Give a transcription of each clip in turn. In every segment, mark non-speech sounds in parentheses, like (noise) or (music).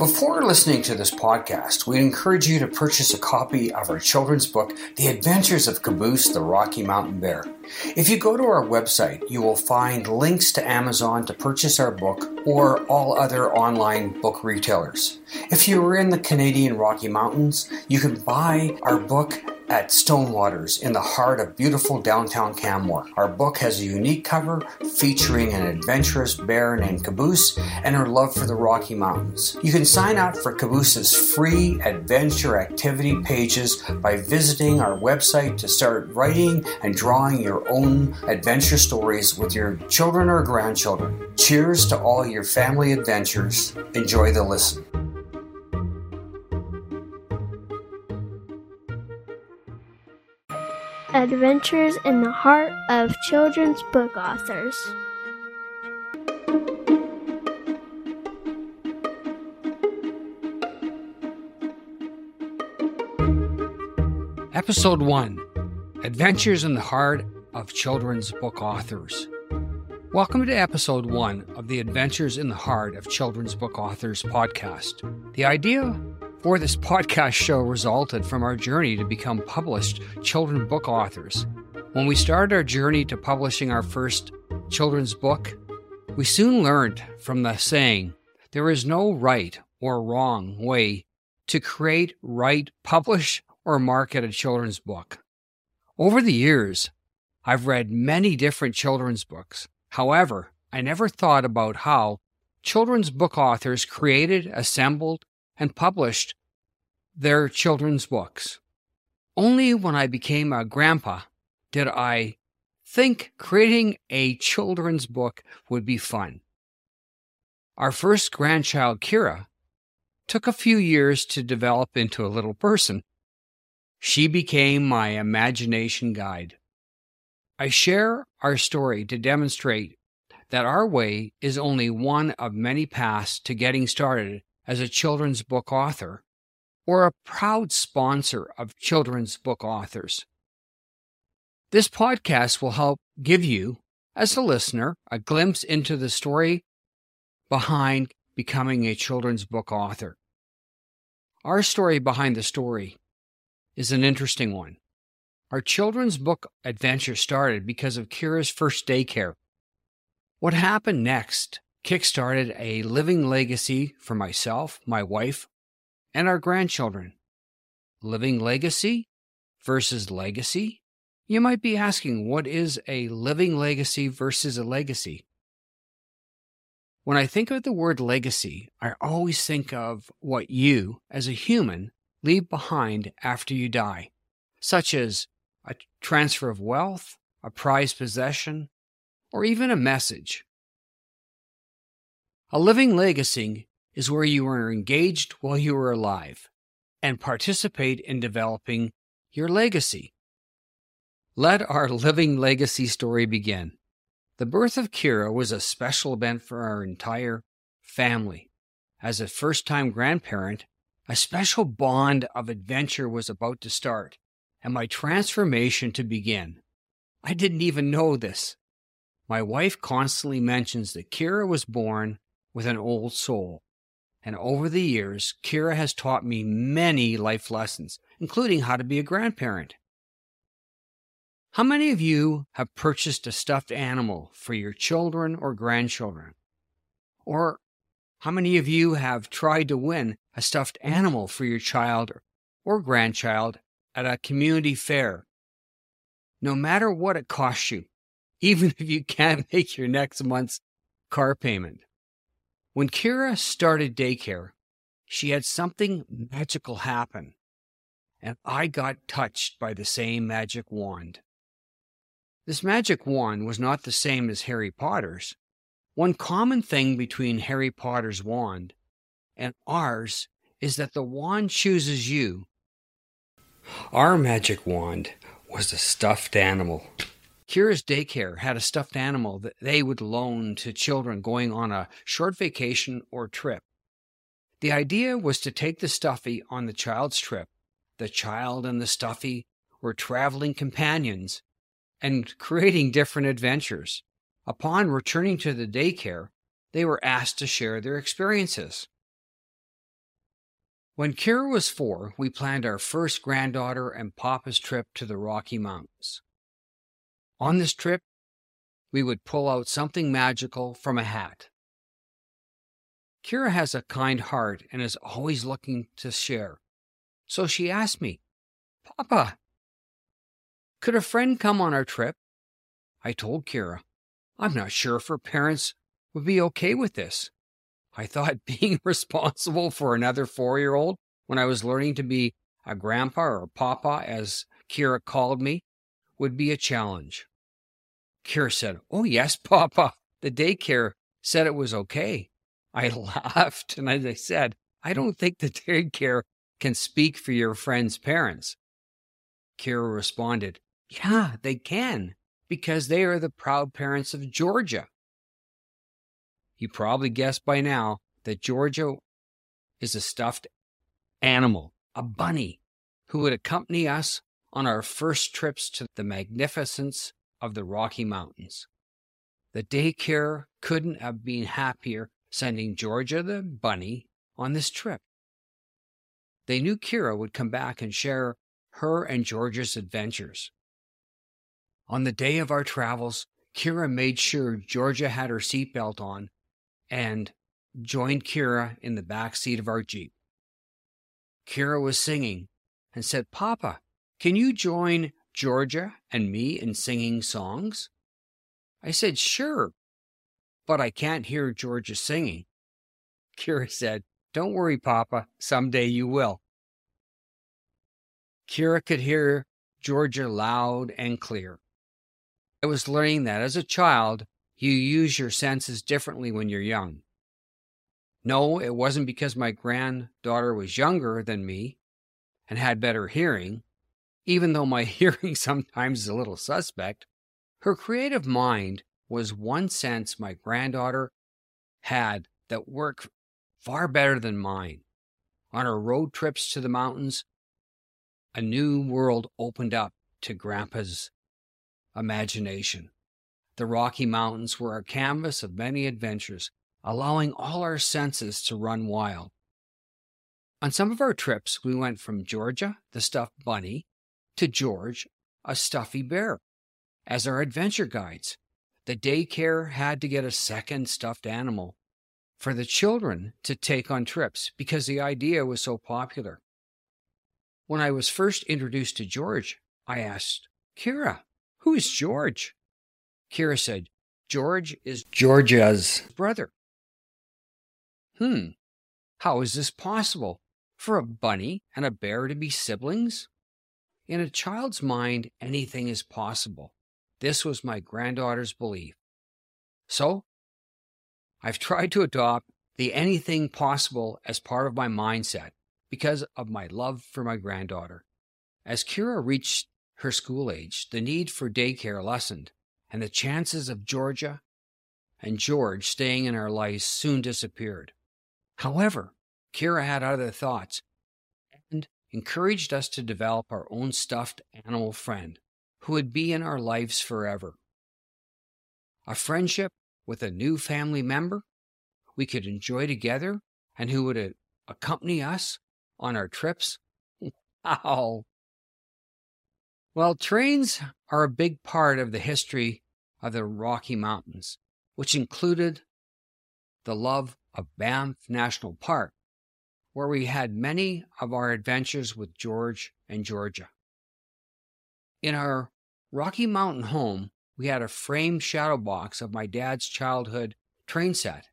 Before listening to this podcast, we encourage you to purchase a copy of our children's book, The Adventures of Caboose the Rocky Mountain Bear. If you go to our website, you will find links to Amazon to purchase our book or all other online book retailers. If you are in the Canadian Rocky Mountains, you can buy our book at Stonewaters in the heart of beautiful downtown Canmore. Our book has a unique cover featuring an adventurous bear named Caboose and her love for the Rocky Mountains. You can sign up for Caboose's free adventure activity pages by visiting our website to start writing and drawing your own adventure stories with your children or grandchildren. Cheers to all your family adventures. Enjoy the listen. Adventures in the Heart of Children's Book Authors. Episode 1 Adventures in the Heart of Children's Book Authors. Welcome to episode 1 of the Adventures in the Heart of Children's Book Authors podcast. The idea for this podcast show resulted from our journey to become published children's book authors. When we started our journey to publishing our first children's book, we soon learned from the saying, there is no right or wrong way to create, write, publish, or market a children's book. Over the years, I've read many different children's books. However, I never thought about how children's book authors created, assembled, and published their children's books. Only when I became a grandpa did I think creating a children's book would be fun. Our first grandchild, Kyra, took a few years to develop into a little person. She became my imagination guide. I share our story to demonstrate that our way is only one of many paths to getting started as a children's book author or a proud sponsor of children's book authors. This podcast will help give you, as a listener, a glimpse into the story behind becoming a children's book author. Our story behind the story is an interesting one. Our children's book adventure started because of Kyra's first daycare. What happened next kickstarted a living legacy for myself, my wife, and our grandchildren. Living legacy versus legacy? You might be asking, what is a living legacy versus a legacy? When I think of the word legacy, I always think of what you, as a human, leave behind after you die, such as a transfer of wealth, a prized possession, or even a message. A living legacy is where you are engaged while you are alive and participate in developing your legacy. Let our living legacy story begin. The birth of Kyra was a special event for our entire family. As a first time grandparent, a special bond of adventure was about to start and my transformation to begin. I didn't even know this. My wife constantly mentions that Kyra was born with an old soul. And over the years, Kyra has taught me many life lessons, including how to be a grandparent. How many of you have purchased a stuffed animal for your children or grandchildren? Or how many of you have tried to win a stuffed animal for your child or grandchild at a community fair? No matter what it costs you, (laughs) even if you can't make your next month's car payment. When Kyra started daycare, she had something magical happen, and I got touched by the same magic wand. This magic wand was not the same as Harry Potter's. One common thing between Harry Potter's wand and ours is that the wand chooses you. Our magic wand was a stuffed animal. Kyra's daycare had a stuffed animal that they would loan to children going on a short vacation or trip. The idea was to take the stuffy on the child's trip. The child and the stuffy were traveling companions and creating different adventures. Upon returning to the daycare, they were asked to share their experiences. When Kyra was four, we planned our first granddaughter and Papa's trip to the Rocky Mountains. On this trip, we would pull out something magical from a hat. Kyra has a kind heart and is always looking to share. So she asked me, Papa, could a friend come on our trip? I told Kyra, I'm not sure if her parents would be okay with this. I thought (laughs) being responsible for another four year old when I was learning to be a grandpa or papa, as Kyra called me, would be a challenge. Kyra said, Oh, yes, (laughs) papa. The daycare said it was okay. I (laughs) laughed and as I said, I don't think the daycare can speak for your friend's parents. Kyra responded, Yeah, they can, because they are the proud parents of Georgia. You probably guessed by now that Georgia is a stuffed animal, a bunny, who would accompany us on our first trips to the magnificence of the Rocky Mountains. The daycare couldn't have been happier sending Georgia the bunny on this trip. They knew Kyra would come back and share her and Georgia's adventures. On the day of our travels, Kyra made sure Georgia had her seatbelt on and joined Kyra in the back seat of our Jeep. Kyra was singing and said, Papa, can you join Georgia and me in singing songs? I said, Sure, but I can't hear Georgia singing. (laughs) Kyra said, Don't worry, Papa, someday you will. Kyra could hear Georgia loud and clear. I was learning that as a child, you use your senses differently when you're young. No, it wasn't because my granddaughter was younger than me and had better hearing, even though my (laughs) hearing sometimes is a little suspect. Her creative mind was one sense my granddaughter had that worked far better than mine. On our road trips to the mountains, a new world opened up to Grandpa's imagination. The Rocky Mountains were our canvas of many adventures, allowing all our senses to run wild. On some of our trips, we went from Georgia, the stuffed bunny, to George, a stuffy bear, as our adventure guides. The daycare had to get a second stuffed animal for the children to take on trips because the idea was so popular. When I was first introduced to George, I asked, Kyra, who is George? Kyra said, George is Georgia's brother. Hmm, how is this possible? For a bunny and a bear to be siblings? In a child's mind, anything is possible. This was my granddaughter's belief. So, I've (laughs) tried to adopt the anything possible as part of my mindset because of my love for my granddaughter. As Kyra reached her school age, the need for daycare lessened, and the chances of Georgia and George staying in our lives soon disappeared. However, Kyra had other thoughts and encouraged us to develop our own stuffed animal friend who would be in our lives forever. A friendship with a new family member we could enjoy together and who would accompany us on our trips. (laughs) Wow. Well, trains are a big part of the history of the Rocky Mountains, which included the love of Banff National Park, where we had many of our adventures with George and Georgia. In our Rocky Mountain home, we had a framed shadow box of my dad's childhood train set,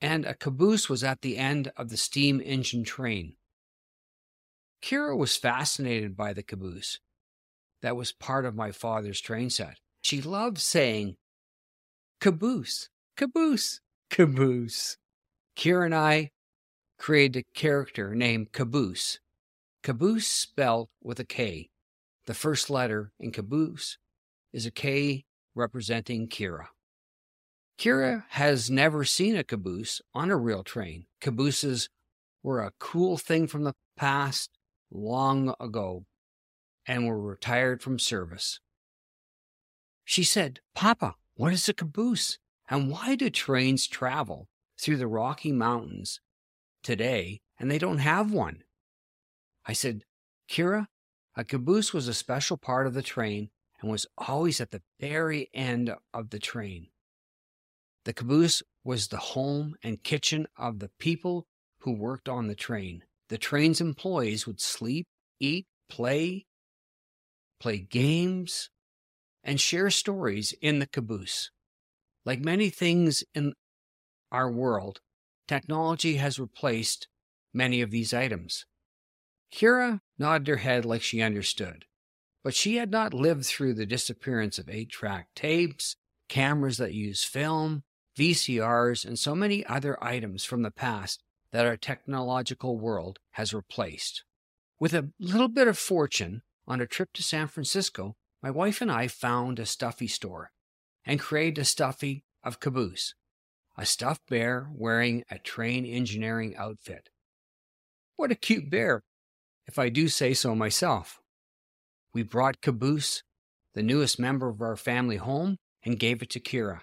and a caboose was at the end of the steam engine train. Kyra was fascinated by the caboose. That was part of my father's train set. She loved saying, caboose, caboose, caboose. Kyra and I created a character named Caboose. Caboose spelled with a K. The first letter in Caboose is a K representing Kyra. Kyra has never seen a caboose on a real train. Cabooses were a cool thing from the past long ago and were retired from service. She said, Papa, what is a caboose? And why do trains travel through the Rocky Mountains today and they don't have one. I said, Kyra, a caboose was a special part of the train and was always at the very end of the train. The caboose was the home and kitchen of the people who worked on the train. The train's employees would sleep, eat, play, play games, and share stories in the caboose. Like many things in our world, technology has replaced many of these items. Kyra nodded her head like she understood, but she had not lived through the disappearance of eight track tapes, cameras that use film, VCRs, and so many other items from the past that our technological world has replaced. With a little bit of fortune on a trip to San Francisco, my wife and I found a stuffy store and created a stuffy of Caboose, a stuffed bear wearing a train engineering outfit. What a cute bear, if I do say so myself. We brought Caboose, the newest member of our family, home and gave it to Kyra.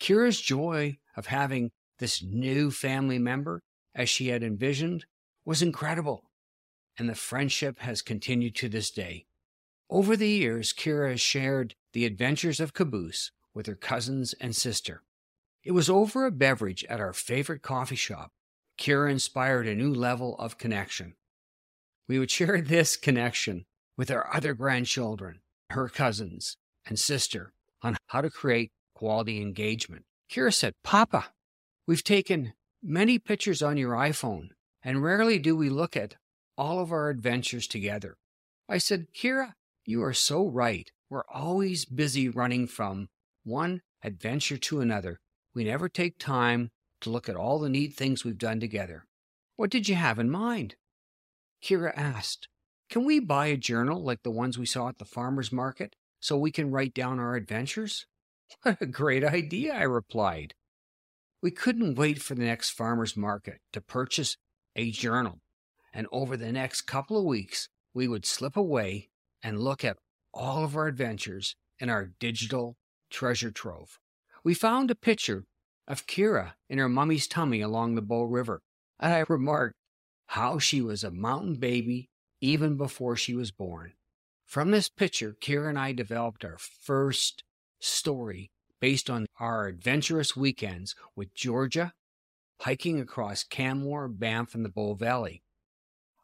Kyra's joy of having this new family member, as she had envisioned, was incredible, and the friendship has continued to this day. Over the years, Kyra has shared the adventures of Caboose with her cousins and sister. It was over a beverage at our favorite coffee shop. Kyra inspired a new level of connection. We would share (laughs) this connection with our other grandchildren, her cousins, and sister on how to create quality engagement. Kyra said, Papa, we've taken many pictures on your iPhone, and rarely do we look at all of our adventures together. I said, Kyra, you are so right. We're always busy running from one adventure to another. We never take time to look at all the neat things we've done together. What did you have in mind? Kyra asked, Can we buy a journal like the ones we saw at the farmer's market so we can write down our adventures? What (laughs) a great idea, I replied. We couldn't wait for the next farmer's market to purchase a journal, and over the next couple of weeks, we would slip away and look at all of our adventures in our digital treasure trove. We found a picture of Kyra in her mummy's tummy along the Bow River, and I remarked how she was a mountain baby even before she was born. From this picture, Kyra and I developed our first story based on our adventurous weekends with Georgia, hiking across Canmore, Banff, and the Bow Valley.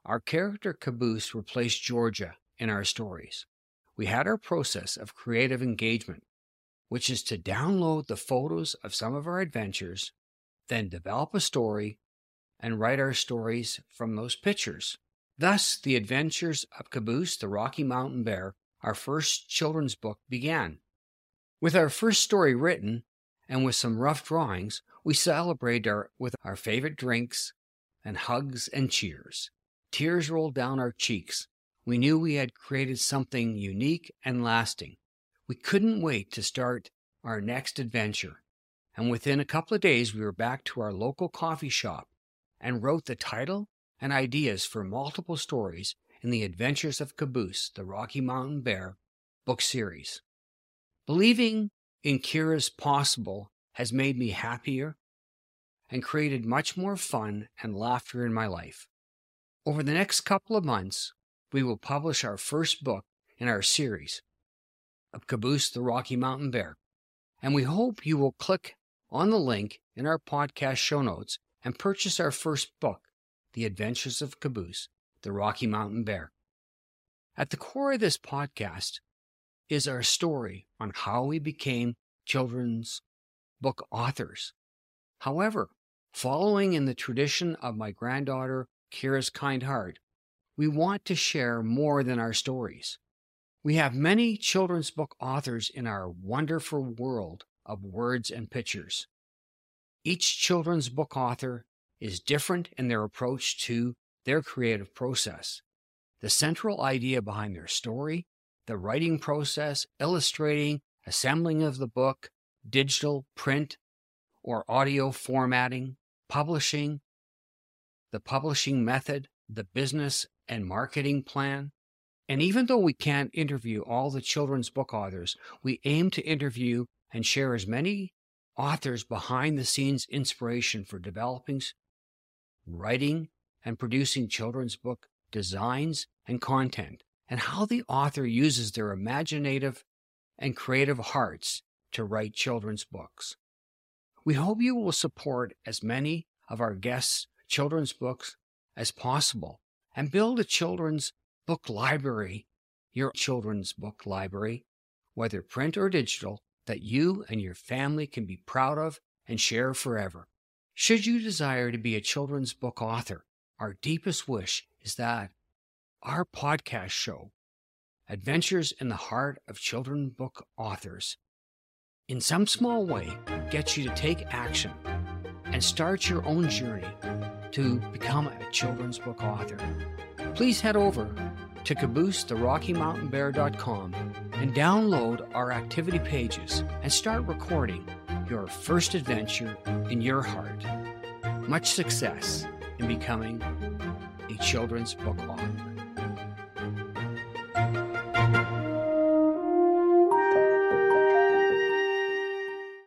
Our character Caboose replaced Georgia in our stories. We had our process of creative engagement, which is to download the photos of some of our adventures, then develop a story, and write our stories from those pictures. Thus, The Adventures of Caboose, the Rocky Mountain Bear, our first children's book, began. With our first story written, and with some rough drawings, we celebrated our, with our favorite drinks and hugs and cheers. Tears rolled down our cheeks. We knew we had created something unique and lasting. We couldn't wait to start our next adventure. And within a couple of days, we were back to our local coffee shop and wrote the title and ideas for multiple stories in the Adventures of Caboose, the Rocky Mountain Bear book series. Believing in Kyra's possible has made me happier and created much more fun and laughter in my life. Over the next couple of months, we will publish our first book in our series of Caboose the Rocky Mountain Bear, and we hope you will click on the link in our podcast show notes and purchase our first book, The Adventures of Caboose the Rocky Mountain Bear. At the core of this podcast is our story on how we became children's book authors. However, following in the tradition of my granddaughter Kyra's kind heart, we want to share more than our stories. We have many children's book authors in our wonderful world of words and pictures. Each children's book author is different in their approach to their creative process. The central idea behind their story the writing process, illustrating, assembling of the book, digital, print, or audio formatting, publishing, the publishing method, the business and marketing plan. And even though we can't interview all the children's book authors, we aim to interview and share as many authors behind the scenes inspiration for developing, writing, and producing children's book designs and content, and how the author uses their imaginative and creative hearts to write children's books. We hope you will support as many of our guests' children's books as possible and build a children's book library, your children's book library, whether print or digital, that you and your family can be proud of and share forever. Should you desire to be a children's book author, our deepest wish is that our podcast show, Adventures in the Heart of Children's Book Authors, in some small way gets you to take action and start your own journey to become a children's book author. Please head over to caboose.therockymountainbear.com and download our activity pages and start recording your first adventure in your heart. Much success in becoming a children's book author.